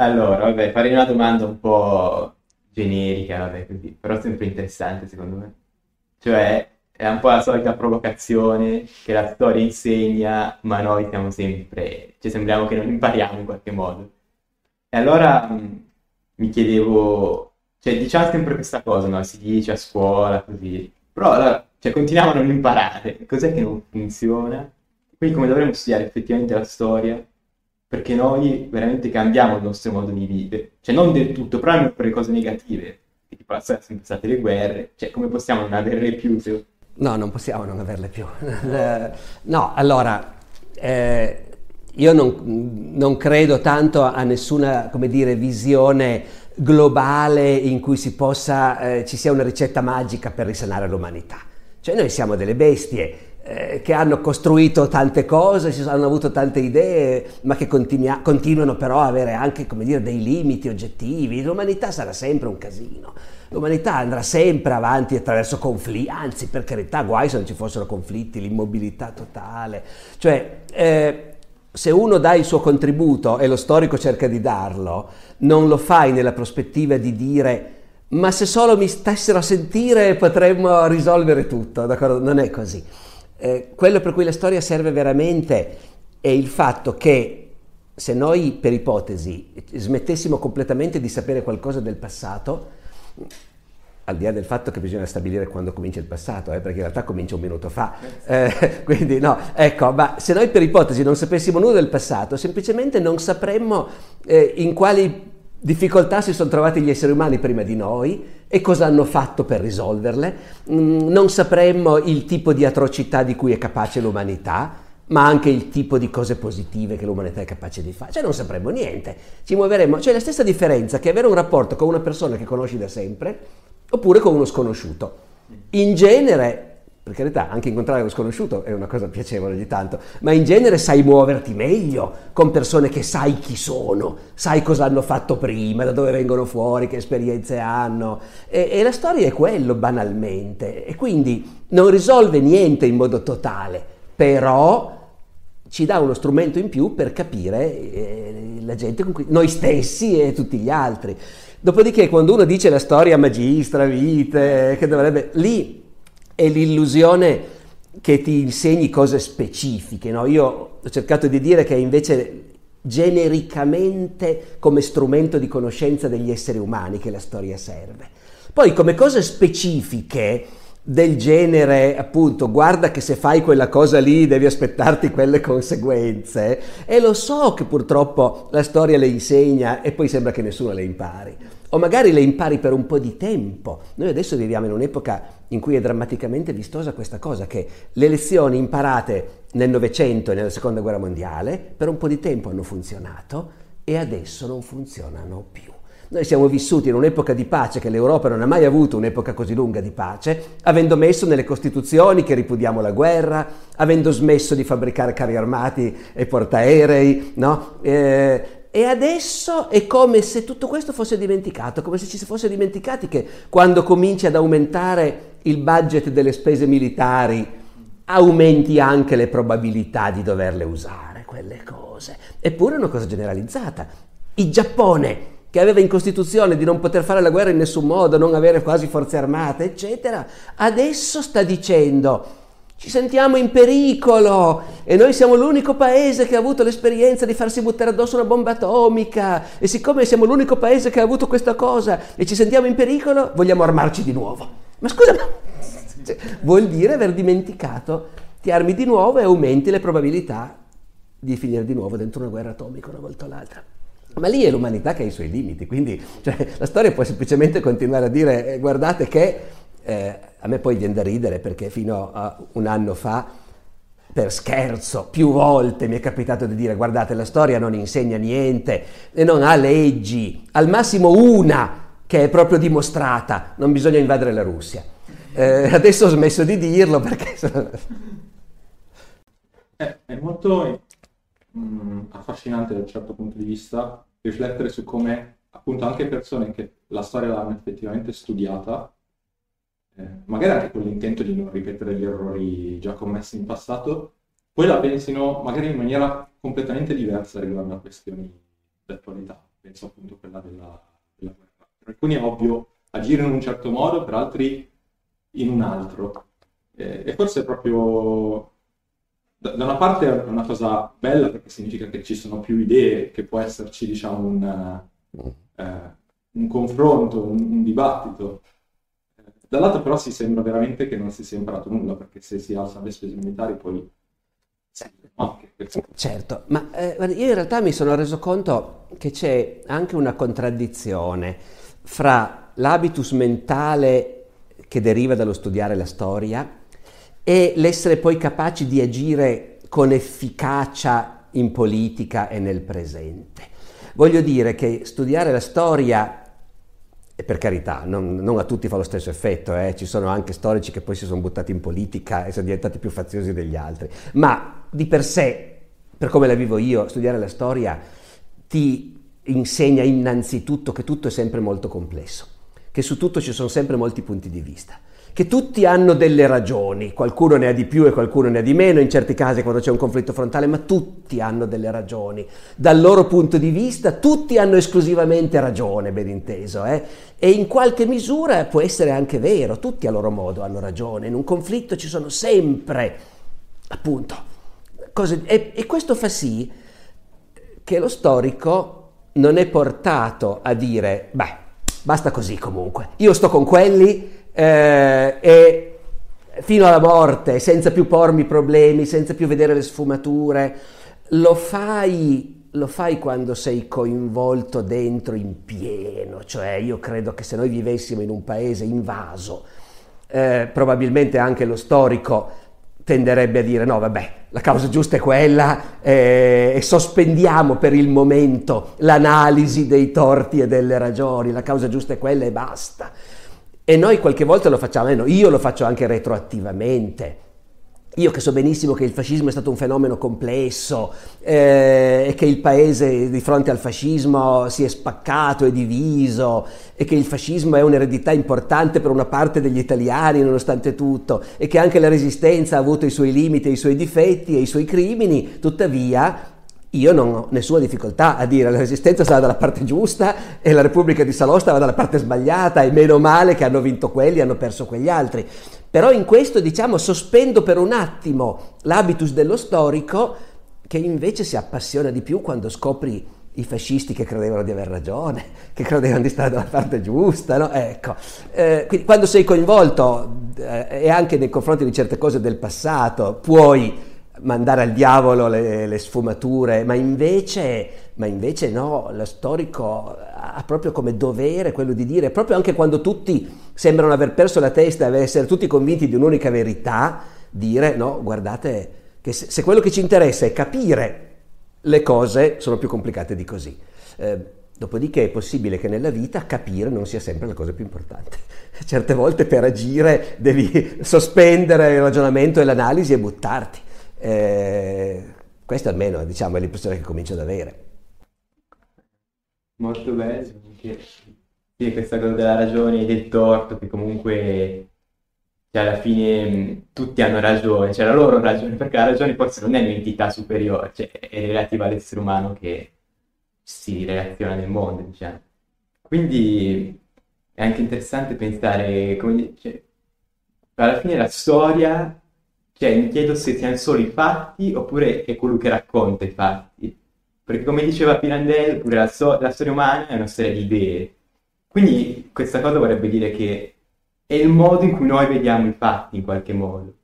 Allora, vabbè, farei una domanda un po' generica, vabbè, così, però sempre interessante secondo me. Cioè, è un po' la solita provocazione che la storia insegna, ma noi siamo sempre, cioè sembriamo che non impariamo in qualche modo. E allora mh, mi chiedevo, cioè diciamo sempre questa cosa, no? Si dice a scuola, così, però allora, cioè, continuiamo a non imparare, cos'è che non funziona? Quindi come dovremmo studiare effettivamente la storia? Perché noi veramente cambiamo il nostro modo di vivere, cioè non del tutto, però almeno per le cose negative, tipo sono state le guerre, cioè come possiamo non averle più se No, non possiamo non averle più. no, allora, eh, io non, non, credo tanto a nessuna, come dire, visione globale in cui possa, eh, ci sia una ricetta magica per risanare l'umanità. Cioè noi siamo delle bestie eh, che hanno costruito tante cose, hanno avuto tante idee, ma che continua, continuano però a avere anche, dire, dei limiti oggettivi. L'umanità sarà sempre un casino l'umanità andrà sempre avanti attraverso conflitti, anzi per carità guai se non ci fossero conflitti, l'immobilità totale. Cioè, eh, se uno dà il suo contributo e lo storico cerca di darlo, non lo fai nella prospettiva di dire ma se solo mi stessero a sentire potremmo risolvere tutto, d'accordo? Non è così. Eh, quello per cui la storia serve veramente è il fatto che se noi, per ipotesi, smettessimo completamente di sapere qualcosa del passato, al di là del fatto che bisogna stabilire quando comincia il passato, eh, perché in realtà comincia un minuto fa. Eh, quindi no, ecco, ma se noi per ipotesi non sapessimo nulla del passato, semplicemente non sapremmo eh, in quali difficoltà si sono trovati gli esseri umani prima di noi e cosa hanno fatto per risolverle, mm, non sapremmo il tipo di atrocità di cui è capace l'umanità, ma anche il tipo di cose positive che l'umanità è capace di fare. Cioè non sapremo niente, ci muoveremo. Cioè la stessa differenza che avere un rapporto con una persona che conosci da sempre oppure con uno sconosciuto. In genere, per carità, anche incontrare uno sconosciuto è una cosa piacevole di tanto, ma in genere sai muoverti meglio con persone che sai chi sono, sai cosa hanno fatto prima, da dove vengono fuori, che esperienze hanno. E, e la storia è quello banalmente. E quindi non risolve niente in modo totale, però ci dà uno strumento in più per capire eh, la gente cui, noi stessi e tutti gli altri. Dopodiché, quando uno dice la storia magistra, vite, che dovrebbe. lì è l'illusione che ti insegni cose specifiche. No? Io ho cercato di dire che invece genericamente come strumento di conoscenza degli esseri umani che la storia serve. Poi come cose specifiche del genere, appunto, guarda che se fai quella cosa lì devi aspettarti quelle conseguenze. E lo so che purtroppo la storia le insegna e poi sembra che nessuno le impari. O magari le impari per un po' di tempo. Noi adesso viviamo in un'epoca in cui è drammaticamente vistosa questa cosa, che le lezioni imparate nel Novecento e nella Seconda Guerra Mondiale per un po' di tempo hanno funzionato e adesso non funzionano più. Noi siamo vissuti in un'epoca di pace che l'Europa non ha mai avuto un'epoca così lunga di pace, avendo messo nelle costituzioni che ripudiamo la guerra, avendo smesso di fabbricare carri armati e portaerei, no? Eh, e adesso è come se tutto questo fosse dimenticato, come se ci si fosse dimenticati che quando cominci ad aumentare il budget delle spese militari aumenti anche le probabilità di doverle usare, quelle cose. Eppure è una cosa generalizzata. Il Giappone che aveva in Costituzione di non poter fare la guerra in nessun modo, non avere quasi forze armate, eccetera, adesso sta dicendo ci sentiamo in pericolo e noi siamo l'unico paese che ha avuto l'esperienza di farsi buttare addosso una bomba atomica e siccome siamo l'unico paese che ha avuto questa cosa e ci sentiamo in pericolo, vogliamo armarci di nuovo. Ma scusa, ma vuol dire aver dimenticato, ti armi di nuovo e aumenti le probabilità di finire di nuovo dentro una guerra atomica una volta o l'altra. Ma lì è l'umanità che ha i suoi limiti, quindi cioè, la storia può semplicemente continuare a dire eh, guardate che eh, a me poi viene da ridere perché fino a un anno fa per scherzo, più volte mi è capitato di dire guardate la storia non insegna niente e non ha leggi, al massimo una che è proprio dimostrata, non bisogna invadere la Russia. Eh, adesso ho smesso di dirlo perché... è, è molto mh, mm, affascinante da un certo punto di vista riflettere su come appunto anche persone che la storia l'hanno effettivamente studiata, eh, magari anche con l'intento di non ripetere gli errori già commessi in passato, poi la pensino magari in maniera completamente diversa riguardo a questioni d'attualità. Penso appunto a quella della, della guerra. Per alcuni è ovvio agire in un certo modo, per altri in un altro. Eh, e forse è proprio da, una parte è una cosa bella perché significa che ci sono più idee, che può esserci diciamo un, eh, un confronto, un, un dibattito. Dall'altro però si sembra veramente che non si sia imparato nulla perché se si alzano le spese militari poi Certo, ma eh, io in realtà mi sono reso conto che c'è anche una contraddizione fra l'habitus mentale che deriva dallo studiare la storia e l'essere poi capaci di agire con efficacia in politica e nel presente. Voglio dire che studiare la storia e per carità, non, non, a tutti fa lo stesso effetto, eh? ci sono anche storici che poi si sono buttati in politica e sono diventati più faziosi degli altri, ma di per sé, per come la vivo io, studiare la storia ti insegna innanzitutto che tutto è sempre molto complesso, che su tutto ci sono sempre molti punti di vista che tutti hanno delle ragioni, qualcuno ne ha di più e qualcuno ne ha di meno, in certi casi quando c'è un conflitto frontale, ma tutti hanno delle ragioni. Dal loro punto di vista tutti hanno esclusivamente ragione, ben inteso, eh? e in qualche misura può essere anche vero, tutti a loro modo hanno ragione, in un conflitto ci sono sempre, appunto, cose... e, e questo fa sì che lo storico non è portato a dire, beh, basta così comunque, io sto con quelli, eh, e fino alla morte, senza più pormi problemi, senza più vedere le sfumature, lo fai, lo fai quando sei coinvolto dentro in pieno, cioè io credo che se noi vivessimo in un paese invaso, eh, probabilmente anche lo storico tenderebbe a dire no vabbè la causa giusta è quella eh, e sospendiamo per il momento l'analisi dei torti e delle ragioni, la causa giusta è quella e basta. E noi qualche volta lo facciamo, eh, io lo faccio anche retroattivamente. Io che so benissimo che il fascismo è stato un fenomeno complesso eh, che il paese di fronte al fascismo si è spaccato e diviso e che il fascismo è un'eredità importante per una parte degli italiani nonostante tutto e che anche la resistenza ha avuto i suoi limiti, i suoi difetti e i suoi crimini, tuttavia io non ho nessuna difficoltà a dire la resistenza stava dalla parte giusta e la Repubblica di Salò stava dalla parte sbagliata e meno male che hanno vinto quelli e hanno perso quegli altri. Però in questo, diciamo, sospendo per un attimo l'habitus dello storico che invece si appassiona di più quando scopri i fascisti che credevano di aver ragione, che credevano di stare dalla parte giusta, no? Ecco, eh, quindi quando sei coinvolto eh, e anche nei confronti di certe cose del passato, puoi mandare al diavolo le, le sfumature, ma invece, ma invece no, lo storico ha proprio come dovere quello di dire, proprio anche quando tutti sembrano aver perso la testa e essere tutti convinti di un'unica verità, dire no, guardate che se, se quello che ci interessa è capire le cose, sono più complicate di così. Eh, Dopodiché è possibile che nella vita capire non sia sempre la cosa più importante. Certe volte per agire devi sospendere il ragionamento e l'analisi e buttarti. Eh, questa almeno diciamo, è l'impressione che comincio ad avere. Molto bello, anche sì, questa cosa della ragione e del torto, che comunque cioè, alla fine tutti hanno ragione, cioè la loro ragione, perché la ragione forse non è un'entità superiore, cioè, è relativa all'essere umano che si relaziona nel mondo, diciamo. Quindi è anche interessante pensare come cioè, alla fine la storia cioè, mi chiedo se siano solo i fatti oppure è colui che racconta i fatti. Perché come diceva Pirandello, pure la, so- la storia umana è una storia di idee. Quindi questa cosa vorrebbe dire che è il modo in cui noi vediamo i fatti in qualche modo.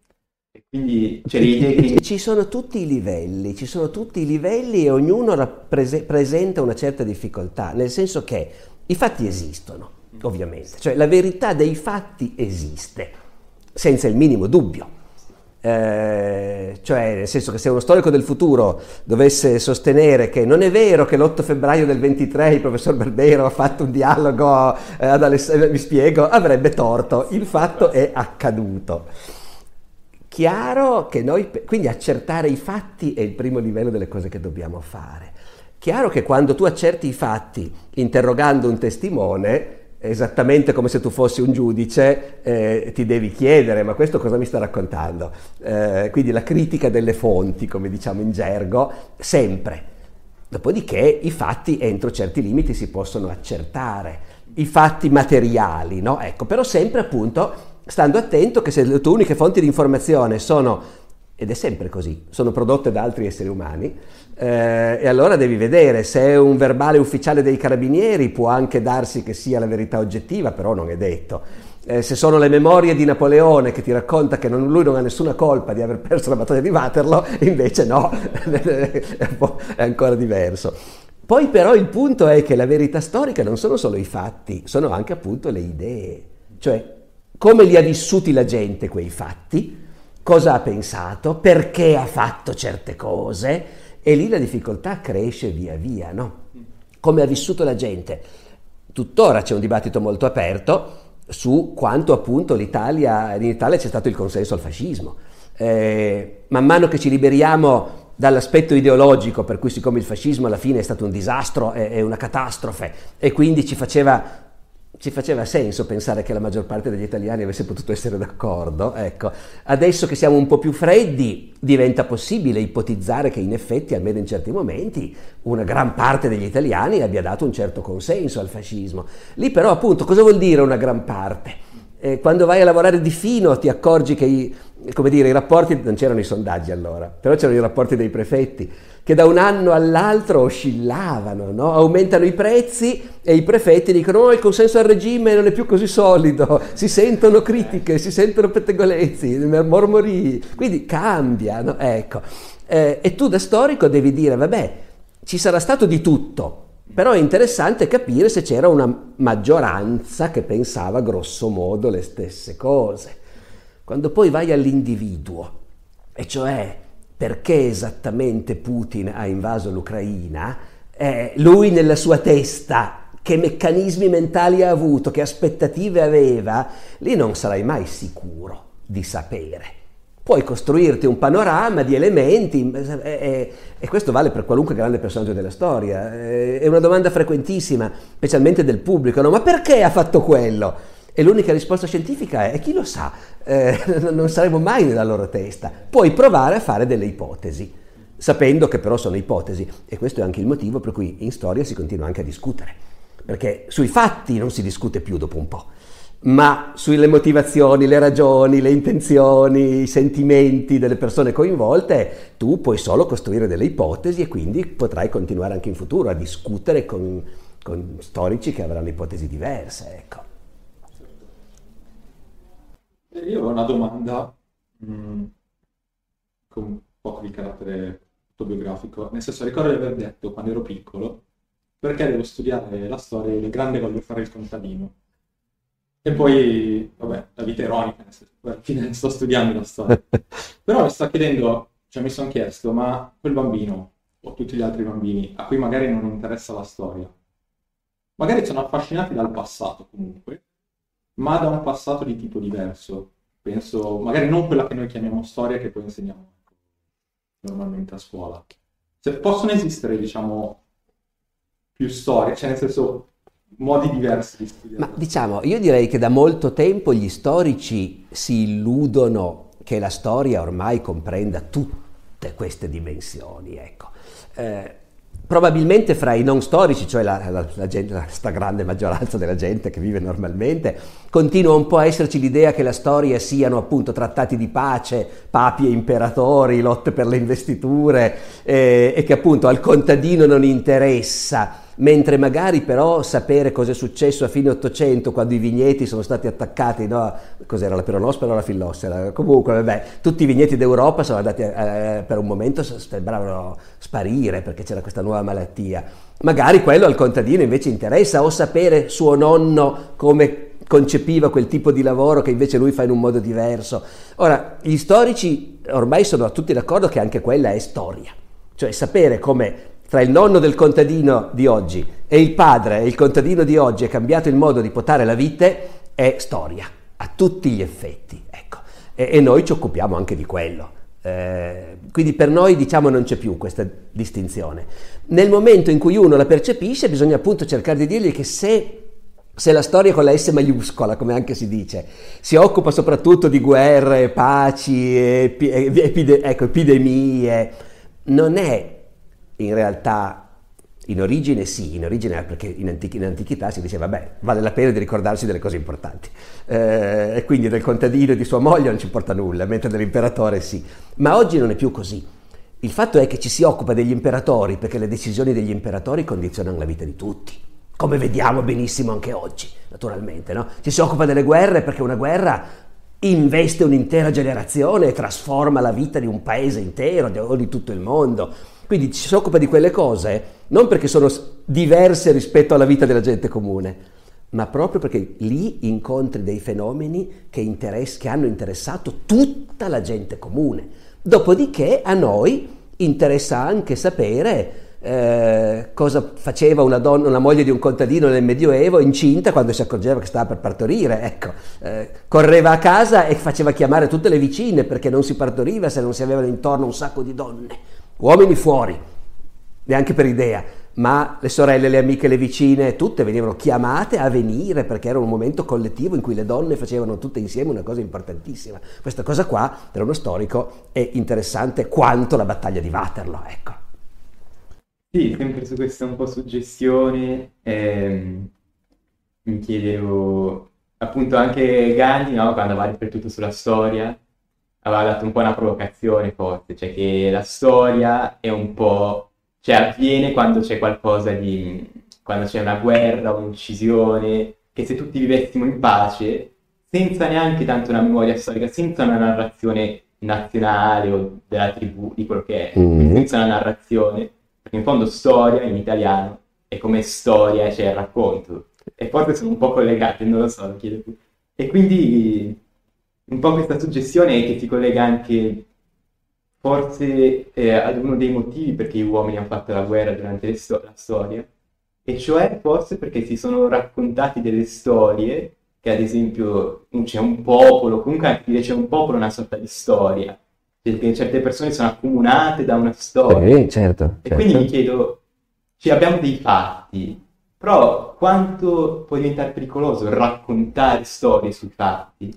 E quindi cioè, che... Ci sono tutti i livelli, ci sono tutti i livelli e ognuno rappresenta una certa difficoltà, nel senso che i fatti esistono, ovviamente, cioè la verità dei fatti esiste, senza il minimo dubbio. Eh, cioè, nel senso che se uno storico del futuro dovesse sostenere che non è vero che l'8 febbraio del 23 il professor Barbero ha fatto un dialogo eh, ad Alessandro, mi spiego, avrebbe torto. Il fatto è accaduto. Chiaro che noi, quindi accertare i fatti è il primo livello delle cose che dobbiamo fare. Chiaro che quando tu accerti i fatti interrogando un testimone, esattamente come se tu fossi un giudice, eh, ti devi chiedere, ma questo cosa mi sta raccontando? Eh, quindi la critica delle fonti, come diciamo in gergo, sempre. Dopodiché i fatti entro certi limiti si possono accertare, i fatti materiali, no? Ecco, però sempre appunto stando attento che se le tue uniche fonti di informazione sono ed è sempre così, sono prodotte da altri esseri umani, eh, e allora devi vedere se un verbale ufficiale dei carabinieri può anche darsi che sia la verità oggettiva, però non è detto. Eh, se sono le memorie di Napoleone che ti racconta che non, lui non ha nessuna colpa di aver perso la battaglia di Waterloo, invece no, è ancora diverso. Poi però il punto è che la verità storica non sono solo i fatti, sono anche appunto le idee, cioè come li ha vissuti la gente quei fatti, cosa ha pensato, perché ha fatto certe cose e lì la difficoltà cresce via via, no? Come ha vissuto la gente. Tuttora c'è un dibattito molto aperto su quanto appunto l'Italia, in Italia c'è stato il consenso al fascismo. Eh, man mano che ci liberiamo dall'aspetto ideologico, per cui siccome il fascismo alla fine è stato un disastro, è, una catastrofe, e quindi ci faceva ci faceva senso pensare che la maggior parte degli italiani avesse potuto essere d'accordo. Ecco. Adesso che siamo un po' più freddi, diventa possibile ipotizzare che in effetti, almeno in certi momenti, una gran parte degli italiani abbia dato un certo consenso al fascismo. Lì però, appunto, cosa vuol dire una gran parte? Eh, quando vai a lavorare di fino ti accorgi che i, dire, i rapporti, non c'erano i sondaggi allora, però c'erano i rapporti dei prefetti che da un anno all'altro oscillavano, no? aumentano i prezzi e i prefetti dicono oh, il consenso al regime non è più così solido, si sentono critiche, si sentono pettegolezzi, mormorii, quindi cambiano, ecco. Eh, e tu da storico devi dire, vabbè, ci sarà stato di tutto, però è interessante capire se c'era una maggioranza che pensava grosso modo le stesse cose. Quando poi vai all'individuo, e cioè perché esattamente Putin ha invaso l'Ucraina, eh, lui nella sua testa che meccanismi mentali ha avuto, che aspettative aveva, lì non sarai mai sicuro di sapere. Puoi costruirti un panorama di elementi e, e, e, questo vale per qualunque grande personaggio della storia. È una domanda frequentissima, specialmente del pubblico, no? ma perché ha fatto quello? E l'unica risposta scientifica è, chi lo sa, eh, non saremo mai nella loro testa. Puoi provare a fare delle ipotesi, sapendo che però sono ipotesi. E questo è anche il motivo per cui in storia si continua anche a discutere. Perché sui fatti non si discute più dopo un po', ma sulle motivazioni, le ragioni, le intenzioni, i sentimenti delle persone coinvolte, tu puoi solo costruire delle ipotesi e quindi potrai continuare anche in futuro a discutere con, con storici che avranno ipotesi diverse. Ecco. Io ho una domanda mm, con un po' di carattere autobiografico, nel senso ricordo di aver detto quando ero piccolo perché devo studiare la storia del grande voglio fare il contadino. E poi, vabbè, la vita è ironica, nel senso, alla fine sto studiando la storia. Però mi sto chiedendo, cioè mi sono chiesto, ma quel bambino o tutti gli altri bambini a cui magari non interessa la storia, magari sono affascinati dal passato comunque, ma da un passato di tipo diverso. Penso, magari non quella che noi chiamiamo storia, che poi insegniamo normalmente a scuola. Se possono esistere, diciamo, più storie, cioè nel senso modi diversi di studiare. Ma diciamo, io direi che da molto tempo gli storici si illudono che la storia ormai comprenda tutte queste dimensioni, ecco. Eh, probabilmente fra i non storici, cioè la, la, la, la, stragrande maggioranza della gente che vive normalmente, continua un po' a esserci l'idea che la storia siano appunto trattati di pace, papi e imperatori, lotte per le investiture eh, e che appunto al contadino non interessa mentre magari però sapere cosa è successo a fine Ottocento quando i vigneti sono stati attaccati, no? cos'era la peronospera o la fillossera? Comunque, vabbè, tutti i vigneti d'Europa sono andati eh, per un momento sembravano sparire perché c'era questa nuova malattia. Magari quello al contadino invece interessa o sapere suo nonno come concepiva quel tipo di lavoro che invece lui fa in un modo diverso. Ora, gli storici ormai sono tutti d'accordo che anche quella è storia, cioè sapere come tra il nonno del contadino di oggi e il padre e il contadino di oggi è cambiato il modo di potare la vite è storia, a tutti gli effetti, ecco. E, e noi ci occupiamo anche di quello. Eh, quindi per noi diciamo non c'è più questa distinzione. Nel momento in cui uno la percepisce bisogna appunto cercare di dirgli che se se la storia con la S maiuscola, come anche si dice, si occupa soprattutto di guerre, paci, epi, epide, ecco, epidemie, non è in realtà, in origine sì, in origine perché in, antichi, in antichità si diceva, beh, vale la pena di ricordarsi delle cose importanti. Eh, e quindi del contadino e di sua moglie non ci importa nulla, mentre dell'imperatore sì. Ma oggi non è più così. Il fatto è che ci si occupa degli imperatori perché le decisioni degli imperatori condizionano la vita di tutti come vediamo benissimo anche oggi, naturalmente. No? Ci si occupa delle guerre perché una guerra investe un'intera generazione e trasforma la vita di un paese intero o di tutto il mondo. Quindi ci si occupa di quelle cose non perché sono diverse rispetto alla vita della gente comune, ma proprio perché lì incontri dei fenomeni che, interess- che hanno interessato tutta la gente comune. Dopodiché a noi interessa anche sapere eh, cosa faceva una, donna, una moglie di un contadino nel Medioevo incinta quando si accorgeva che stava per partorire. Ecco, eh, correva a casa e faceva chiamare tutte le vicine perché non si partoriva se non si avevano intorno un sacco di donne. Uomini fuori, neanche per idea, ma le sorelle, le amiche, le vicine, tutte venivano chiamate a venire perché era un momento collettivo in cui le donne facevano tutte insieme una cosa importantissima. Questa cosa qua, per uno storico, è interessante quanto la battaglia di Waterloo, ecco. Sì, sempre su questa un po' suggestione, ehm, mi chiedevo, appunto anche Gandhi, no, quando aveva riflettuto sulla storia, aveva dato un po' una provocazione forte, cioè che la storia è un po', cioè avviene quando c'è qualcosa di, quando c'è una guerra, un'uccisione, che se tutti vivessimo in pace, senza neanche tanto una memoria storica, senza una narrazione nazionale o della tribù, di quello che è, mm-hmm. senza una narrazione, perché in fondo storia in italiano è come storia, cioè racconto. E forse sono un po' collegate, non lo so, lo chiedo più. E quindi un po' questa suggestione che si collega anche forse eh, ad uno dei motivi perché gli uomini hanno fatto la guerra durante sto- la storia, e cioè forse perché si sono raccontati delle storie che ad esempio c'è un popolo, comunque anche dire c'è un popolo, una sorta di storia, perché certe persone sono accomunate da una storia. Sì, certo, certo. E quindi mi chiedo, cioè abbiamo dei fatti, però quanto può diventare pericoloso raccontare storie sui fatti?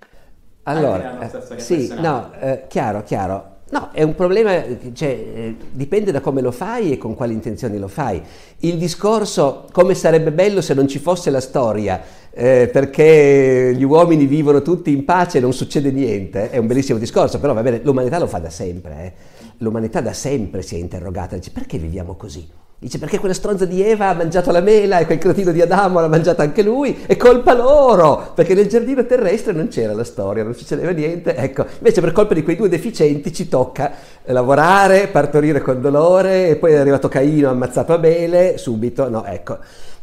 Allora, eh, sì, no, eh, chiaro, chiaro. No, è un problema, cioè, eh, dipende da come lo fai e con quali intenzioni lo fai. Il discorso come sarebbe bello se non ci fosse la storia, eh, perché gli uomini vivono tutti in pace e non succede niente, è un bellissimo discorso, però va bene, l'umanità lo fa da sempre, eh. l'umanità da sempre si è interrogata, dice perché viviamo così? Dice perché quella stronza di Eva ha mangiato la mela e quel cretino di Adamo l'ha mangiata anche lui, è colpa loro, perché nel giardino terrestre non c'era la storia, non succedeva niente, ecco, invece per colpa di quei due deficienti ci tocca lavorare, partorire con dolore e poi è arrivato Caino, ha ammazzato Abele, subito, no, ecco.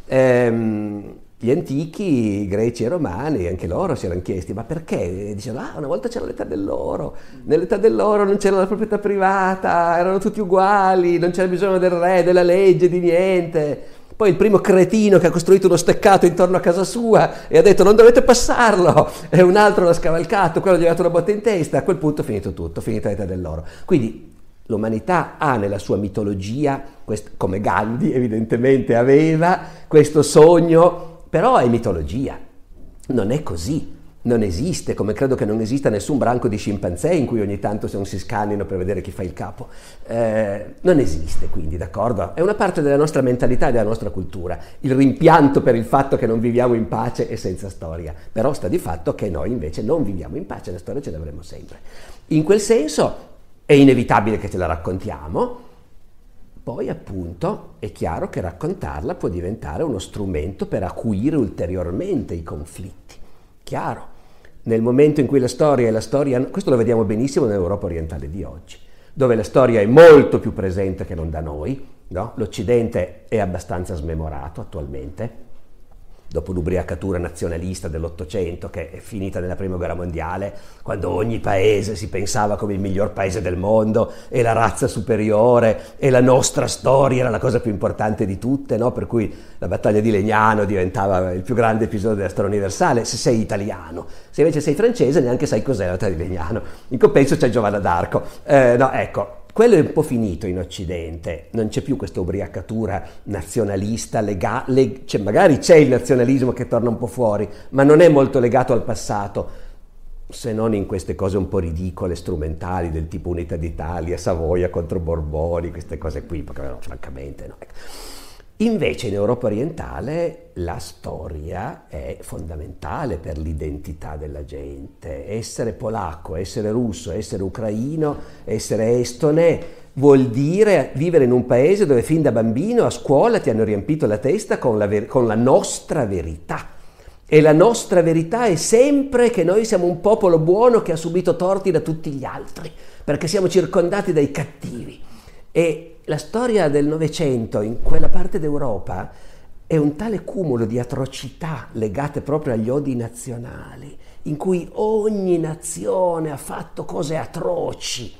Ehm, gli antichi, i greci e romani, anche loro si erano chiesti, ma perché? dicevano, ah, una volta c'era l'età dell'oro, nell'età dell'oro non c'era la proprietà privata, erano tutti uguali, non c'era bisogno del re, della legge, di niente. Poi il primo cretino che ha costruito uno steccato intorno a casa sua e ha detto non dovete passarlo, e un altro l'ha scavalcato, quello gli ha dato una botta in testa, a quel punto è finito tutto, finita l'età dell'oro. Quindi L'umanità ha nella sua mitologia, come Gandhi evidentemente aveva, questo sogno però è mitologia, non è così, non esiste, come credo che non esista nessun branco di scimpanzé in cui ogni tanto non si scannino per vedere chi fa il capo. Eh, non esiste quindi, d'accordo? È una parte della nostra mentalità e della nostra cultura, il rimpianto per il fatto che non viviamo in pace e senza storia, però sta di fatto che noi invece non viviamo in pace, la storia ce l'avremo sempre. In quel senso è inevitabile che te la raccontiamo, poi appunto è chiaro che raccontarla può diventare uno strumento per acuire ulteriormente i conflitti. Chiaro. Nel momento in cui la storia è la storia, questo lo vediamo benissimo nell'Europa orientale di oggi, dove la storia è molto più presente che non da noi, no? l'Occidente è abbastanza smemorato attualmente, dopo l'ubriacatura nazionalista dell'Ottocento che è finita nella Prima Guerra Mondiale, quando ogni paese si pensava come il miglior paese del mondo e la razza superiore e la nostra storia era la cosa più importante di tutte, no? per cui la battaglia di Legnano diventava il più grande episodio della storia universale, se sei italiano, se invece sei francese neanche sai cos'è la battaglia di Legnano, in compenso c'è Giovanna d'Arco. Eh, no, ecco, quello è un po' finito in Occidente, non c'è più questa ubriacatura nazionalista, lega- leg- cioè magari c'è il nazionalismo che torna un po' fuori, ma non è molto legato al passato, se non in queste cose un po' ridicole, strumentali, del tipo Unità d'Italia, Savoia contro Borboni, queste cose qui, perché no, francamente no. Invece in Europa orientale la storia è fondamentale per l'identità della gente. Essere polacco, essere russo, essere ucraino, essere estone vuol dire vivere in un paese dove fin da bambino a scuola ti hanno riempito la testa con la, ver- con la nostra verità. E la nostra verità è sempre che noi siamo un popolo buono che ha subito torti da tutti gli altri, perché siamo circondati dai cattivi. E la storia del Novecento in quella parte d'Europa è un tale cumulo di atrocità legate proprio agli odi nazionali, in cui ogni nazione ha fatto cose atroci,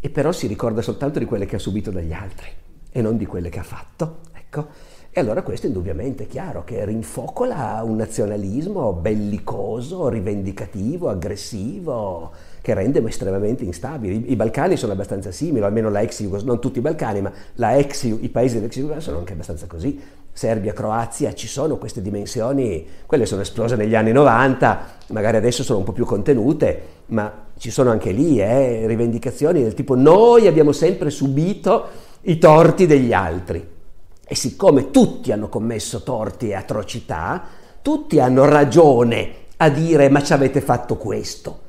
e però si ricorda soltanto di quelle che ha subito dagli altri e non di quelle che ha fatto. Ecco. E allora questo indubbiamente è chiaro che rinfocola un nazionalismo bellicoso, rivendicativo, aggressivo, che rende estremamente instabili. I, Balcani sono abbastanza simili, almeno la ex Jugoslavia, non tutti i Balcani, ma ex, i paesi dell'ex Jugoslavia sono anche abbastanza così. Serbia, Croazia, ci sono queste dimensioni, quelle sono esplose negli anni 90, magari adesso sono un po' più contenute, ma ci sono anche lì eh, rivendicazioni del tipo noi abbiamo sempre subito i torti degli altri. E siccome tutti hanno commesso torti e atrocità, tutti hanno ragione a dire ma ci avete fatto questo.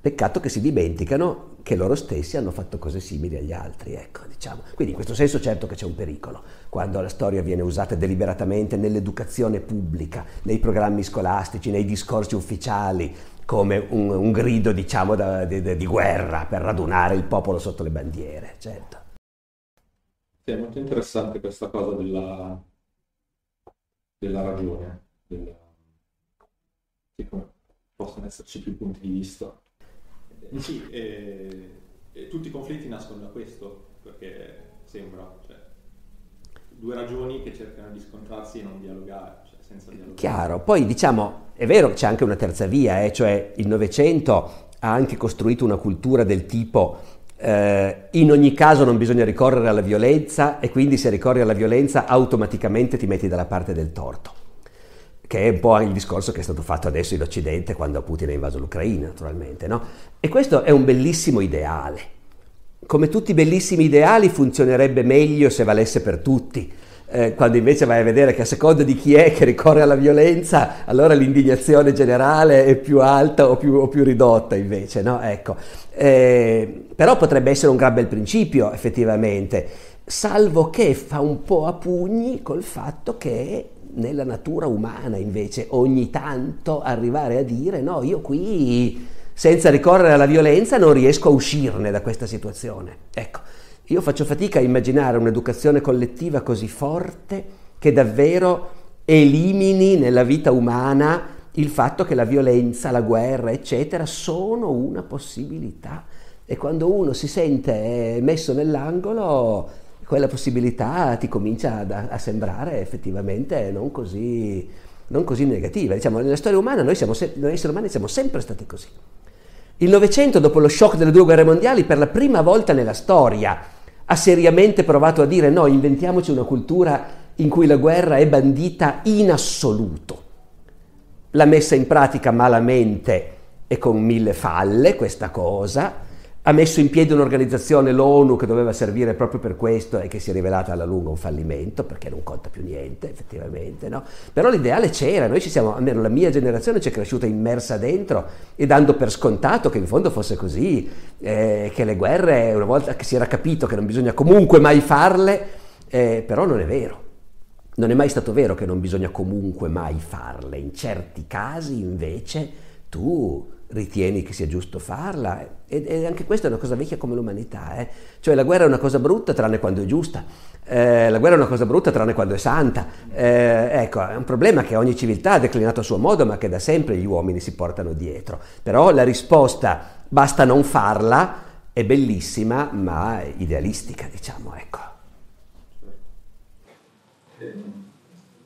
Peccato che si dimenticano che loro stessi hanno fatto cose simili agli altri, ecco, diciamo. Quindi in questo senso certo che c'è un pericolo, quando la storia viene usata deliberatamente nell'educazione pubblica, nei programmi scolastici, nei discorsi ufficiali, come un, un grido, diciamo, da, di, di, guerra per radunare il popolo sotto le bandiere, certo. Sì, è molto interessante questa cosa della, della ragione, della... Sì, possono esserci più punti di vista sì, e, e tutti i conflitti nascono da questo, perché sembra, cioè, due ragioni che cercano di scontrarsi e non dialogare, cioè senza dialogare. Chiaro, poi diciamo, è vero che c'è anche una terza via, eh, cioè il Novecento ha anche costruito una cultura del tipo eh, in ogni caso non bisogna ricorrere alla violenza e quindi se ricorri alla violenza automaticamente ti metti dalla parte del torto che è un po' il discorso che è stato fatto adesso in Occidente quando Putin ha invaso l'Ucraina, naturalmente. No? E questo è un bellissimo ideale. Come tutti i bellissimi ideali funzionerebbe meglio se valesse per tutti. Eh, quando invece vai a vedere che a seconda di chi è che ricorre alla violenza, allora l'indignazione generale è più alta o più, o più ridotta invece, no? Ecco. Eh, però potrebbe essere un gran bel principio, effettivamente, salvo che fa un po' a pugni col fatto che nella natura umana invece ogni tanto arrivare a dire no, io qui senza ricorrere alla violenza non riesco a uscirne da questa situazione. Ecco, io faccio fatica a immaginare un'educazione collettiva così forte che davvero elimini nella vita umana il fatto che la violenza, la guerra, eccetera, sono una possibilità. E quando uno si sente messo nell'angolo, quella possibilità ti comincia a, a sembrare effettivamente non così, non così negativa. Diciamo, nella storia umana noi, siamo se- noi esseri umani siamo sempre stati così. Il Novecento, dopo lo shock delle due guerre mondiali, per la prima volta nella storia ha seriamente provato a dire no, inventiamoci una cultura in cui la guerra è bandita in assoluto. L'ha messa in pratica malamente e con mille falle questa cosa, ha messo in piedi un'organizzazione, l'ONU, che doveva servire proprio per questo e che si è rivelata alla lunga un fallimento, perché non conta più niente, effettivamente, no? Però l'ideale c'era, noi ci siamo, almeno la mia generazione ci è cresciuta immersa dentro e dando per scontato che in fondo fosse così, eh, che le guerre, una volta che si era capito che non bisogna comunque mai farle, eh, però non è vero. Non è mai stato vero che non bisogna comunque mai farle. In certi casi, invece, tu ritieni che sia giusto farla e, e anche questa è una cosa vecchia come l'umanità, eh? cioè la guerra è una cosa brutta tranne quando è giusta, eh, la guerra è una cosa brutta tranne quando è santa, eh, ecco è un problema che ogni civiltà ha declinato a suo modo ma che da sempre gli uomini si portano dietro, però la risposta basta non farla è bellissima ma idealistica diciamo ecco.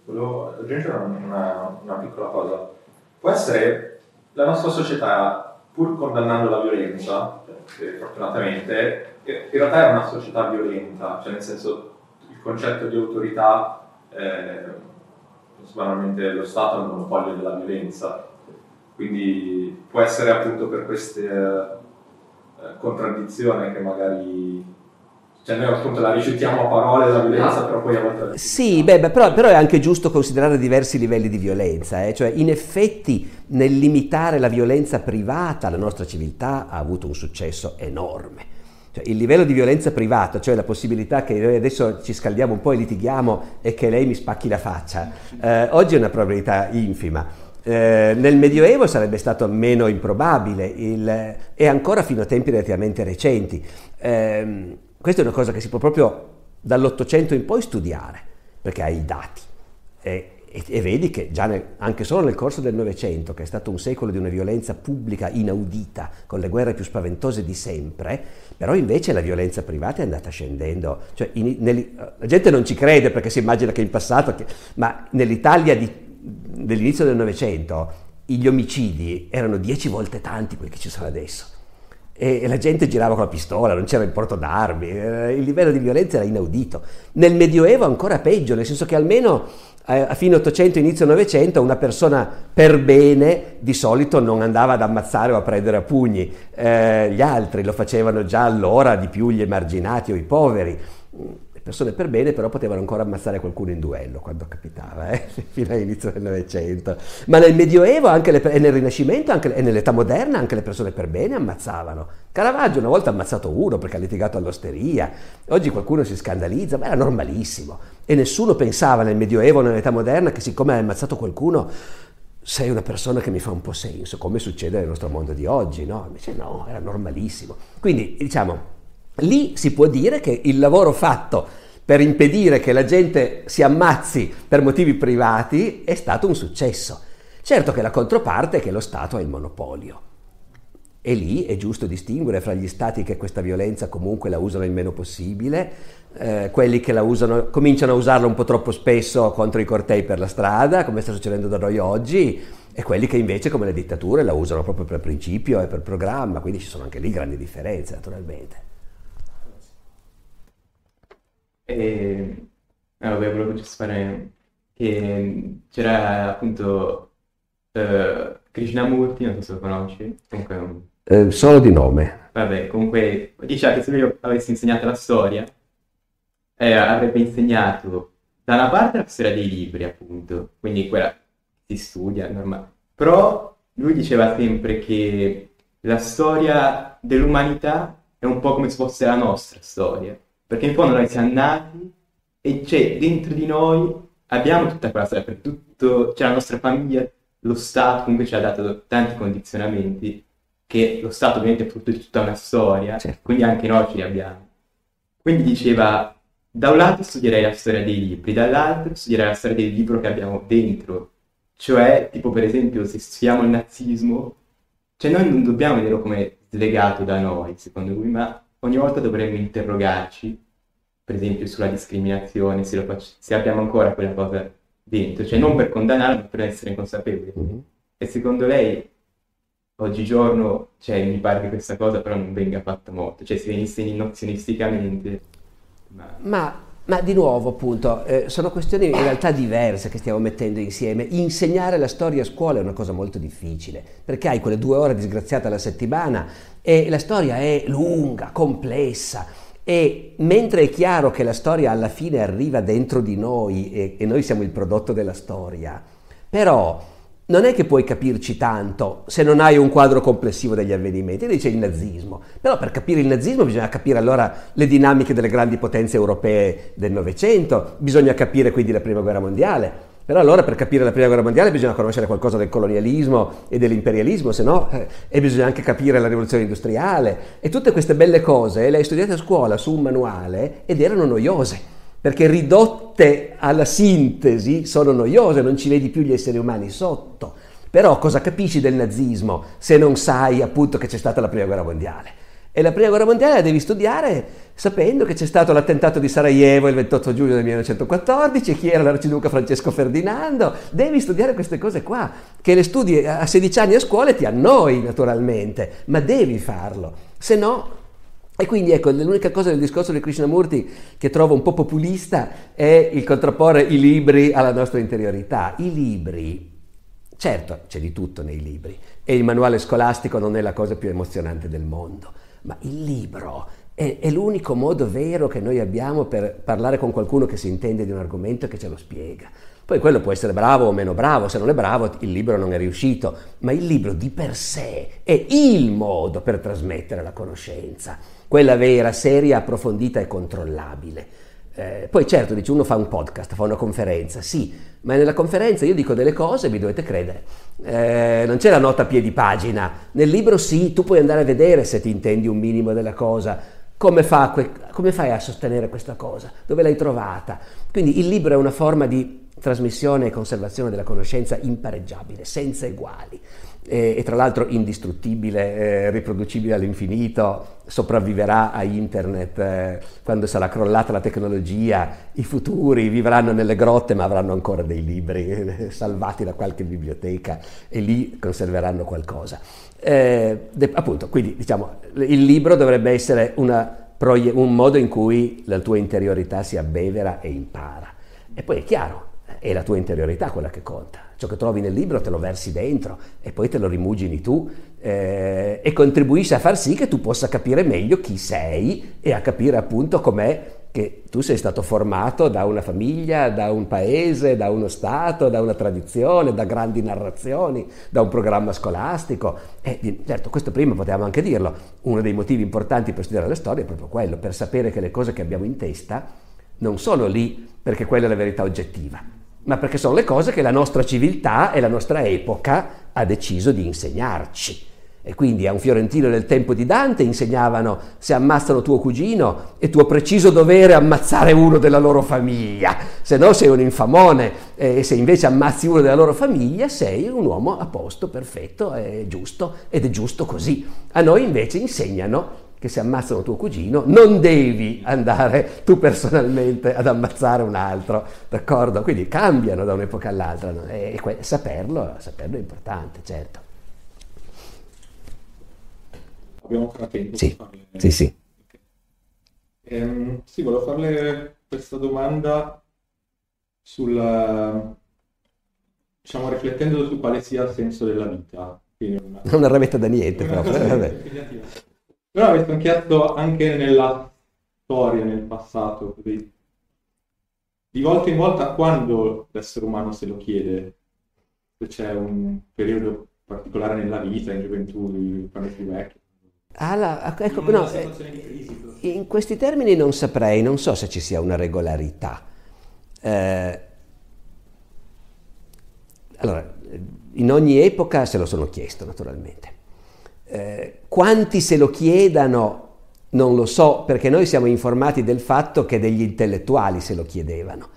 Volevo aggiungere una, una piccola cosa. Può essere la nostra società, pur condannando la violenza, che fortunatamente, in realtà è una società violenta, cioè nel senso il concetto di autorità, eh, banalmente lo Stato ha il monopolio della violenza, quindi può essere appunto per queste eh, contraddizioni che magari cioè noi appunto la rifiutiamo a parole la violenza, però poi a volte... Sì, beh, però, però, è anche giusto considerare diversi livelli di violenza, eh? cioè in effetti nel limitare la violenza privata la nostra civiltà ha avuto un successo enorme. Cioè, il livello di violenza privata, cioè la possibilità che noi adesso ci scaldiamo un po' e litighiamo e che lei mi spacchi la faccia, eh, oggi è una probabilità infima. Eh, nel Medioevo sarebbe stato meno improbabile il, e ancora fino a tempi relativamente recenti. Eh, questa è una cosa che si può proprio dall'Ottocento in poi studiare, perché hai i dati. E, e, e vedi che già nel, anche solo nel corso del Novecento, che è stato un secolo di una violenza pubblica inaudita, con le guerre più spaventose di sempre, però invece la violenza privata è andata scendendo. Cioè, in, nel, la gente non ci crede perché si immagina che in passato, che, ma nell'Italia di, dell'inizio del Novecento gli omicidi erano dieci volte tanti quelli che ci sono adesso e la gente girava con la pistola, non c'era il porto d'armi, eh, il livello di violenza era inaudito. Nel Medioevo ancora peggio, nel senso che almeno eh, a fine 800, inizio 900, una persona per bene di solito non andava ad ammazzare o a prendere a pugni, eh, gli altri lo facevano già allora, di più gli emarginati o i poveri persone per bene però potevano ancora ammazzare qualcuno in duello quando capitava, eh? fino all'inizio del Novecento. Ma nel Medioevo le, e nel Rinascimento anche, e nell'età moderna anche le persone per bene ammazzavano. Caravaggio una volta ha ammazzato uno perché ha litigato all'osteria, oggi qualcuno si scandalizza, ma era normalissimo. E nessuno pensava nel Medioevo nell'età moderna che siccome hai ammazzato qualcuno sei una persona che mi fa un po' senso, come succede nel nostro mondo di oggi, no? Invece no, era normalissimo. Quindi, diciamo, Lì si può dire che il lavoro fatto per impedire che la gente si ammazzi per motivi privati è stato un successo. Certo che la controparte è che lo Stato ha il monopolio. E lì è giusto distinguere fra gli stati che questa violenza comunque la usano il meno possibile, eh, quelli che la usano, cominciano a usarla un po' troppo spesso contro i cortei per la strada, come sta succedendo da noi oggi, e quelli che invece, come le dittature, la usano proprio per principio e per programma, quindi ci sono anche lì grandi differenze naturalmente. E eh, vabbè, volevo giusto fare che c'era appunto uh, Krishnamurti, non so se lo conosci, comunque un... eh, solo di nome. Vabbè, comunque diceva che se lui avesse insegnato la storia, eh, avrebbe insegnato da una parte la storia dei libri, appunto, quindi quella si studia, normale. Però lui diceva sempre che la storia dell'umanità è un po' come se fosse la nostra storia perché in fondo noi siamo nati e c'è dentro di noi, abbiamo tutta quella storia, perché tutto, c'è la nostra famiglia, lo Stato comunque ci ha dato tanti condizionamenti, che lo Stato ovviamente è frutto di tutta una storia, certo. quindi anche noi ce li abbiamo. Quindi diceva, da un lato studierei la storia dei libri, dall'altro studierei la storia del libro che abbiamo dentro. Cioè, tipo per esempio, se studiamo il nazismo, cioè noi non dobbiamo vederlo come slegato da noi, secondo lui, ma ogni volta dovremmo interrogarci per esempio sulla discriminazione, se, faccio, se, abbiamo ancora quella cosa dentro, cioè non per condannare, ma per essere consapevoli. Mm-hmm. E secondo lei, oggigiorno, cioè, mi pare che questa cosa però non venga fatta molto, cioè si venisse nozionisticamente. Ma... ma... ma di nuovo, appunto, eh, sono questioni in realtà diverse che stiamo mettendo insieme. Insegnare la storia a scuola è una cosa molto difficile, perché hai quelle due ore disgraziate alla settimana e la storia è lunga, complessa e mentre è chiaro che la storia alla fine arriva dentro di noi e, e, noi siamo il prodotto della storia, però non è che puoi capirci tanto se non hai un quadro complessivo degli avvenimenti. Dice il nazismo. Però per capire il nazismo bisogna capire allora le dinamiche delle grandi potenze europee del Novecento, bisogna capire quindi la Prima Guerra Mondiale. Però allora per capire la prima guerra mondiale bisogna conoscere qualcosa del colonialismo e dell'imperialismo, se no, eh, e bisogna anche capire la rivoluzione industriale e tutte queste belle cose le hai studiate a scuola su un manuale ed erano noiose, perché ridotte alla sintesi sono noiose, non ci vedi più gli esseri umani sotto. Però cosa capisci del nazismo se non sai appunto che c'è stata la prima guerra mondiale? E la prima guerra mondiale la devi studiare sapendo che c'è stato l'attentato di Sarajevo il 28 giugno del 1914, chi era l'arciduca Francesco Ferdinando. Devi studiare queste cose qua, che le studi a 16 anni a scuola e ti annoi naturalmente, ma devi farlo. Se no, e quindi ecco, l'unica cosa del discorso di Krishnamurti che trovo un po' populista è il contrapporre i libri alla nostra interiorità. I libri, certo, c'è di tutto nei libri, e il manuale scolastico non è la cosa più emozionante del mondo ma il libro è, è, l'unico modo vero che noi abbiamo per parlare con qualcuno che si intende di un argomento e che ce lo spiega. Poi quello può essere bravo o meno bravo, se non è bravo il libro non è riuscito, ma il libro di per sé è il modo per trasmettere la conoscenza, quella vera, seria, approfondita e controllabile. Eh, poi certo, dice, uno fa un podcast, fa una conferenza, sì, ma nella conferenza io dico delle cose e mi dovete credere. Eh, non c'è la nota a piedi pagina. Nel libro sì, tu puoi andare a vedere se ti intendi un minimo della cosa. Come, fa, come fai a sostenere questa cosa? Dove l'hai trovata? Quindi il libro è una forma di trasmissione e conservazione della conoscenza impareggiabile, senza eguali e, e tra l'altro indistruttibile, eh, riproducibile all'infinito, sopravviverà a internet eh, quando sarà crollata la tecnologia, i futuri vivranno nelle grotte ma avranno ancora dei libri eh, salvati da qualche biblioteca e lì conserveranno qualcosa. Eh, de, appunto, quindi diciamo, il libro dovrebbe essere una, un modo in cui la tua interiorità si abbevera e impara. E poi è chiaro, è la tua interiorità quella che conta. Ciò che trovi nel libro te lo versi dentro e poi te lo rimugini tu eh, e contribuisci a far sì che tu possa capire meglio chi sei e a capire appunto com'è che tu sei stato formato da una famiglia, da un paese, da uno Stato, da una tradizione, da grandi narrazioni, da un programma scolastico. E certo, questo prima potevamo anche dirlo, uno dei motivi importanti per studiare la storia è proprio quello, per sapere che le cose che abbiamo in testa non sono lì perché quella è la verità oggettiva, ma perché sono le cose che la nostra civiltà e la nostra epoca ha deciso di insegnarci. E quindi a un fiorentino del tempo di Dante insegnavano se ammazzano tuo cugino è tuo preciso dovere ammazzare uno della loro famiglia, se no sei un infamone e se invece ammazzi uno della loro famiglia sei un uomo a posto, perfetto, è giusto ed è giusto così. A noi invece insegnano che se ammazzano tuo cugino non devi andare tu personalmente ad ammazzare un altro, d'accordo? Quindi cambiano da un'epoca all'altra no? e que- saperlo, saperlo è importante, certo. Abbiamo ancora tempo sì. Sì, sì. Okay. Ehm, sì, volevo farle questa domanda sul, diciamo, riflettendo su quale sia il senso della vita. Una... Non arrabbiata da niente proprio. Vabbè. Però avete chiesto anche nella storia, nel passato, così. Di volta in volta quando l'essere umano se lo chiede, se c'è un periodo particolare nella vita, in gioventù, quando si vecchio. Ah, ecco, no, eh, in questi termini non saprei, non so se ci sia una regolarità. Eh, allora, in ogni epoca se lo sono chiesto, naturalmente. Eh, quanti se lo chiedano non lo so, perché noi siamo informati del fatto che degli intellettuali se lo chiedevano.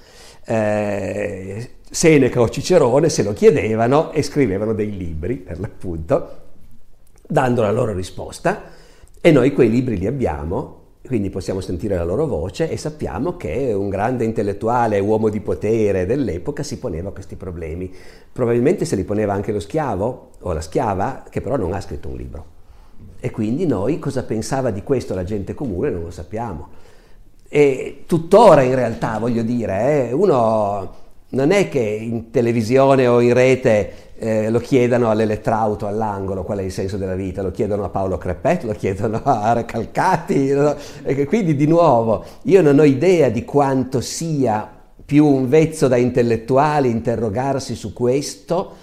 Eh, Seneca o Cicerone se lo chiedevano e scrivevano dei libri, per l'appunto, dando la loro risposta e noi quei libri li abbiamo, quindi possiamo sentire la loro voce e sappiamo che un grande intellettuale, uomo di potere dell'epoca si poneva questi problemi. Probabilmente se li poneva anche lo schiavo o la schiava, che però non ha scritto un libro. E quindi noi cosa pensava di questo la gente comune non lo sappiamo. E tuttora in realtà, voglio dire, eh, uno non è che in televisione o in rete eh, lo chiedano all'elettrauto all'angolo qual è il senso della vita, lo chiedono a Paolo Crepet, lo chiedono a Recalcati, no? quindi di nuovo io non ho idea di quanto sia più un vezzo da intellettuali interrogarsi su questo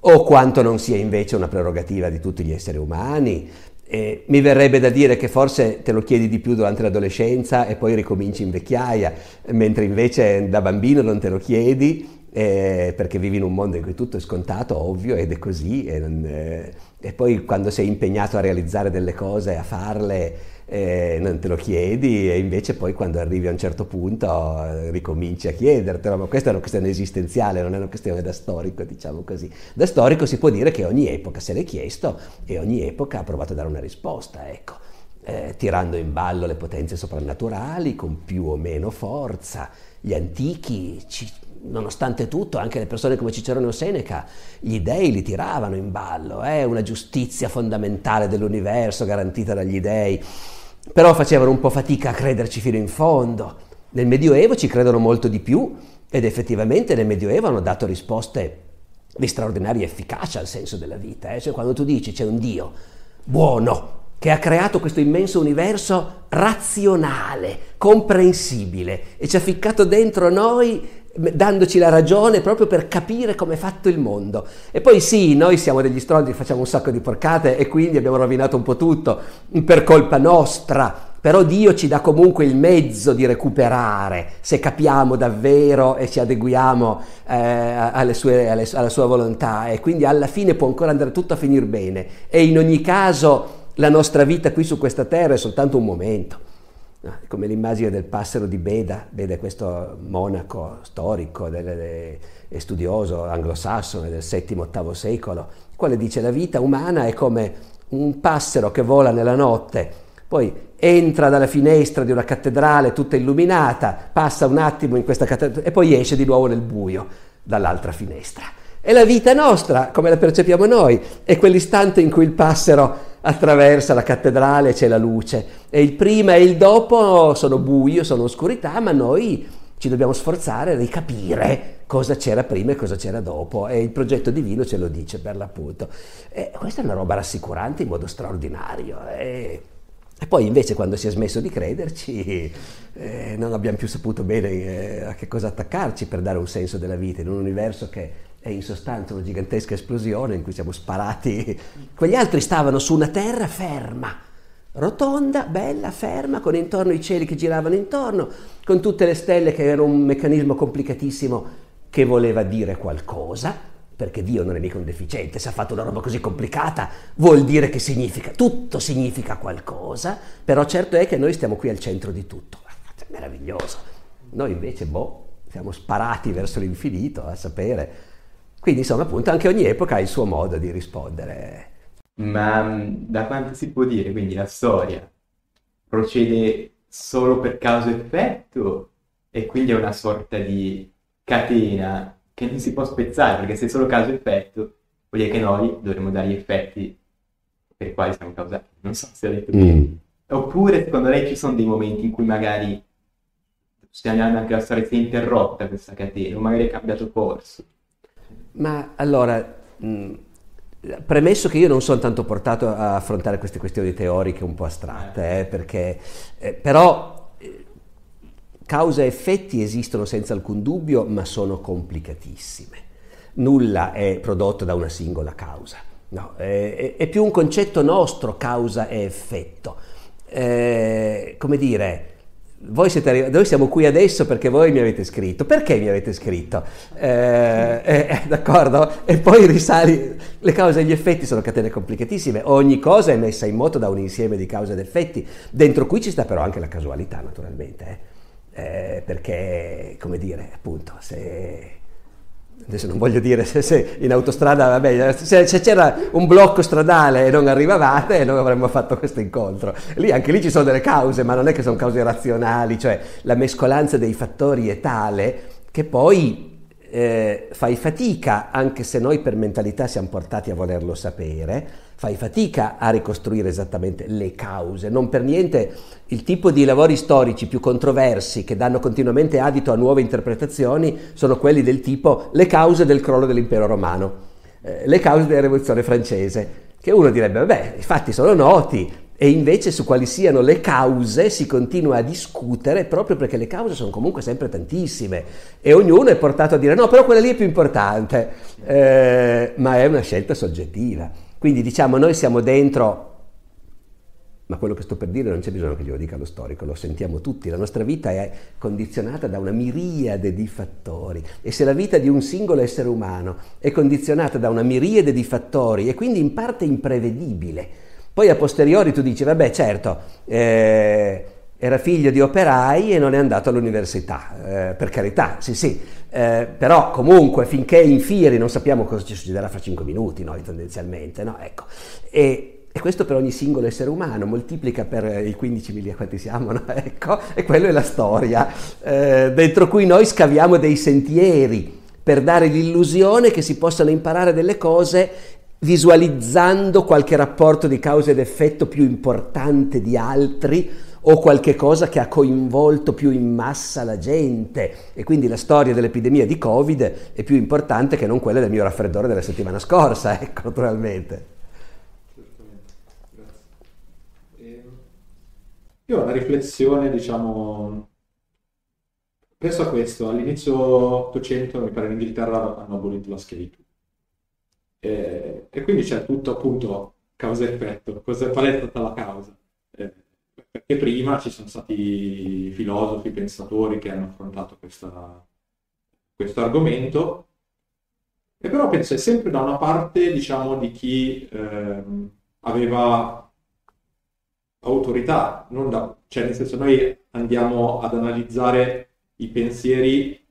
o quanto non sia invece una prerogativa di tutti gli esseri umani, eh, mi verrebbe da dire che forse te lo chiedi di più durante l'adolescenza e poi ricominci in vecchiaia, mentre invece da bambino non te lo chiedi eh, perché vivi in un mondo in cui tutto è scontato, ovvio, ed è così, e, non, eh, e poi quando sei impegnato a realizzare delle cose, a farle, eh, non te lo chiedi e invece poi quando arrivi a un certo punto eh, ricominci a chiedertelo, ma questa è una questione esistenziale, non è una questione da storico, diciamo così. Da storico si può dire che ogni epoca se l'è chiesto e ogni epoca ha provato a dare una risposta, ecco. Eh, tirando in ballo le potenze soprannaturali con più o meno forza. Gli antichi ci, nonostante tutto, anche le persone come Cicerone o Seneca, gli dei li tiravano in ballo, eh? una giustizia fondamentale dell'universo garantita dagli dei, però facevano un po' fatica a crederci fino in fondo. Nel Medioevo ci credono molto di più ed effettivamente nel Medioevo hanno dato risposte di straordinaria efficacia al senso della vita. Eh? Cioè quando tu dici c'è un Dio buono, che ha creato questo immenso universo razionale, comprensibile e ci ha ficcato dentro noi dandoci la ragione proprio per capire come è fatto il mondo. E poi sì, noi siamo degli stronzi, facciamo un sacco di porcate e quindi abbiamo rovinato un po' tutto per colpa nostra. Però Dio ci dà comunque il mezzo di recuperare se capiamo davvero e ci adeguiamo eh, alle sue, alle, alla sua volontà e quindi alla fine può ancora andare tutto a finire bene e in ogni caso la nostra vita qui su questa terra è soltanto un momento come l'immagine del passero di Beda, Beda è questo monaco storico e studioso anglosassone del VII-VIII secolo, il quale dice la vita umana è come un passero che vola nella notte, poi entra dalla finestra di una cattedrale tutta illuminata, passa un attimo in questa cattedrale e poi esce di nuovo nel buio dall'altra finestra. E la vita nostra, come la percepiamo noi, è quell'istante in cui il passero attraversa la cattedrale, c'è la luce. E il prima e il dopo sono buio, sono oscurità, ma noi ci dobbiamo sforzare di capire cosa c'era prima e cosa c'era dopo e il progetto divino ce lo dice per l'appunto. E questa è una roba rassicurante in modo straordinario. E, e poi invece quando si è smesso di crederci eh, non abbiamo più saputo bene eh, a che cosa attaccarci per dare un senso della vita in un universo che è in sostanza una gigantesca esplosione in cui siamo sparati. Quegli altri stavano su una terra ferma, rotonda, bella, ferma, con intorno i cieli che giravano intorno, con tutte le stelle che erano un meccanismo complicatissimo che voleva dire qualcosa, perché Dio non è mica un deficiente, se ha fatto una roba così complicata vuol dire che significa, tutto significa qualcosa, però certo è che noi stiamo qui al centro di tutto, è meraviglioso. Noi invece, boh, siamo sparati verso l'infinito a sapere quindi insomma appunto anche ogni epoca ha il suo modo di rispondere. Ma mm, da quanto si può dire, quindi la storia procede solo per causa-effetto e quindi è una sorta di catena che non si può spezzare perché se è solo causa-effetto vuol dire che noi dovremmo dare gli effetti per i quali siamo causati. Non so se ho detto bene. Mm. Oppure secondo lei ci sono dei momenti in cui magari stiamo andando anche la storia si è interrotta questa catena o magari è cambiato corso. Ma allora, mh, premesso che io non sono tanto portato a affrontare queste questioni teoriche un po' astratte, eh, perché, eh, però eh, causa e effetti esistono senza alcun dubbio, ma sono complicatissime. Nulla è prodotto da una singola causa. No, è, è, più un concetto nostro causa e effetto. Eh, come dire, voi siete arrivati, noi siamo qui adesso perché voi mi avete scritto. Perché mi avete scritto? Eh, eh, eh, d'accordo? E poi risali. Le cause e gli effetti sono catene complicatissime. Ogni cosa è messa in moto da un insieme di cause ed effetti, dentro cui ci sta però anche la casualità, naturalmente. Eh. Eh, perché, come dire, appunto, se adesso non voglio dire se, se in autostrada, vabbè, se, se, c'era un blocco stradale e non arrivavate, noi avremmo fatto questo incontro. Lì, anche lì ci sono delle cause, ma non è che sono cause razionali, cioè la mescolanza dei fattori è tale che poi eh, fai fatica, anche se noi per mentalità siamo portati a volerlo sapere, fai fatica a ricostruire esattamente le cause. Non per niente il tipo di lavori storici più controversi che danno continuamente adito a nuove interpretazioni sono quelli del tipo le cause del crollo dell'impero romano, eh, le cause della rivoluzione francese, che uno direbbe, vabbè, i fatti sono noti, e invece su quali siano le cause si continua a discutere proprio perché le cause sono comunque sempre tantissime e ognuno è portato a dire no, però quella lì è più importante, eh, ma è una scelta soggettiva. Quindi diciamo noi siamo dentro ma quello che sto per dire non c'è bisogno che glielo dica lo storico, lo sentiamo tutti. La nostra vita è condizionata da una miriade di fattori e se la vita di un singolo essere umano è condizionata da una miriade di fattori e quindi in parte imprevedibile, poi a posteriori tu dici, vabbè certo, eh, era figlio di operai e non è andato all'università, eh, per carità, sì sì, eh, però comunque finché in fieri non sappiamo cosa ci succederà fra 5 minuti, noi tendenzialmente, no? Ecco. E, e questo per ogni singolo essere umano, moltiplica per i 15 miliardi, quanti siamo, no? ecco, e quella è la storia, eh, dentro cui noi scaviamo dei sentieri per dare l'illusione che si possano imparare delle cose visualizzando qualche rapporto di causa ed effetto più importante di altri o qualche cosa che ha coinvolto più in massa la gente. E quindi la storia dell'epidemia di Covid è più importante che non quella del mio raffreddore della settimana scorsa, ecco, naturalmente. Io ho una riflessione, diciamo, penso a questo, all'inizio 800 mi pare in Inghilterra hanno abolito la schiavitù e, e quindi c'è tutto appunto causa-effetto, qual è stata la causa? Eh, perché prima ci sono stati filosofi, pensatori che hanno affrontato questa, questo argomento e però penso è sempre da una parte diciamo di chi eh, aveva autorità, da, cioè nel senso noi andiamo ad analizzare i pensieri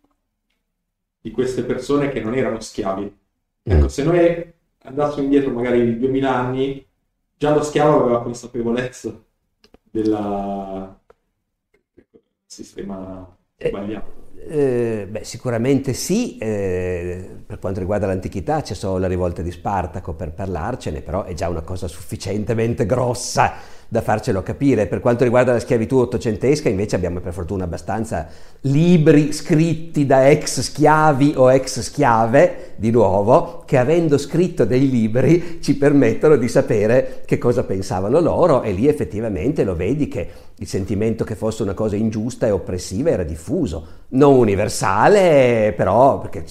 di queste persone che non erano schiavi. Ecco, mm. se noi andassimo indietro magari di 2000 anni, già lo schiavo aveva consapevolezza del sistema sbagliato. Eh, beh, sicuramente sì, eh, per quanto riguarda l'antichità c'è solo la rivolta di Spartaco per parlarcene, però è già una cosa sufficientemente grossa da farcelo capire. Per quanto riguarda la schiavitù ottocentesca, invece abbiamo per fortuna abbastanza libri scritti da ex schiavi o ex schiave, di nuovo, che avendo scritto dei libri ci permettono di sapere che cosa pensavano loro e lì effettivamente lo vedi che il sentimento che fosse una cosa ingiusta e oppressiva era diffuso, non universale, però perché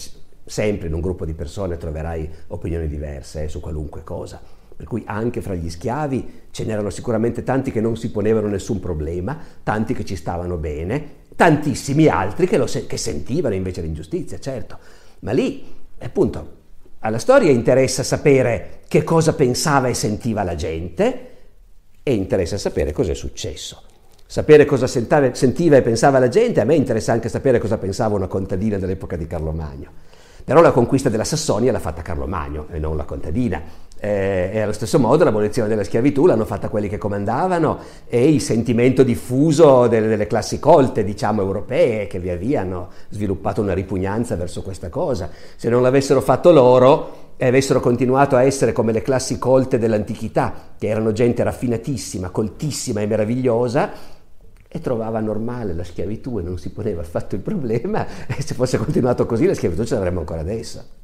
sempre in un gruppo di persone troverai opinioni diverse eh, su qualunque cosa per cui anche fra gli schiavi ce n'erano sicuramente tanti che non si ponevano nessun problema, tanti che ci stavano bene, tantissimi altri che, se- che sentivano invece l'ingiustizia, certo. Ma lì, appunto, alla storia interessa sapere che cosa pensava e sentiva la gente e interessa sapere cosa successo. Sapere cosa sentava, sentiva e pensava la gente, a me interessa anche sapere cosa pensava una contadina dell'epoca di Carlo Magno. Però la conquista della Sassonia l'ha fatta Carlo Magno e non la contadina. Eh, e allo stesso modo l'abolizione della schiavitù l'hanno fatta quelli che comandavano e il sentimento diffuso delle, delle, classi colte, diciamo, europee, che via via hanno sviluppato una ripugnanza verso questa cosa. Se non l'avessero fatto loro e avessero continuato a essere come le classi colte dell'antichità, che erano gente raffinatissima, coltissima e meravigliosa, e trovava normale la schiavitù e non si poneva affatto il problema, e se fosse continuato così la schiavitù ce l'avremmo ancora adesso.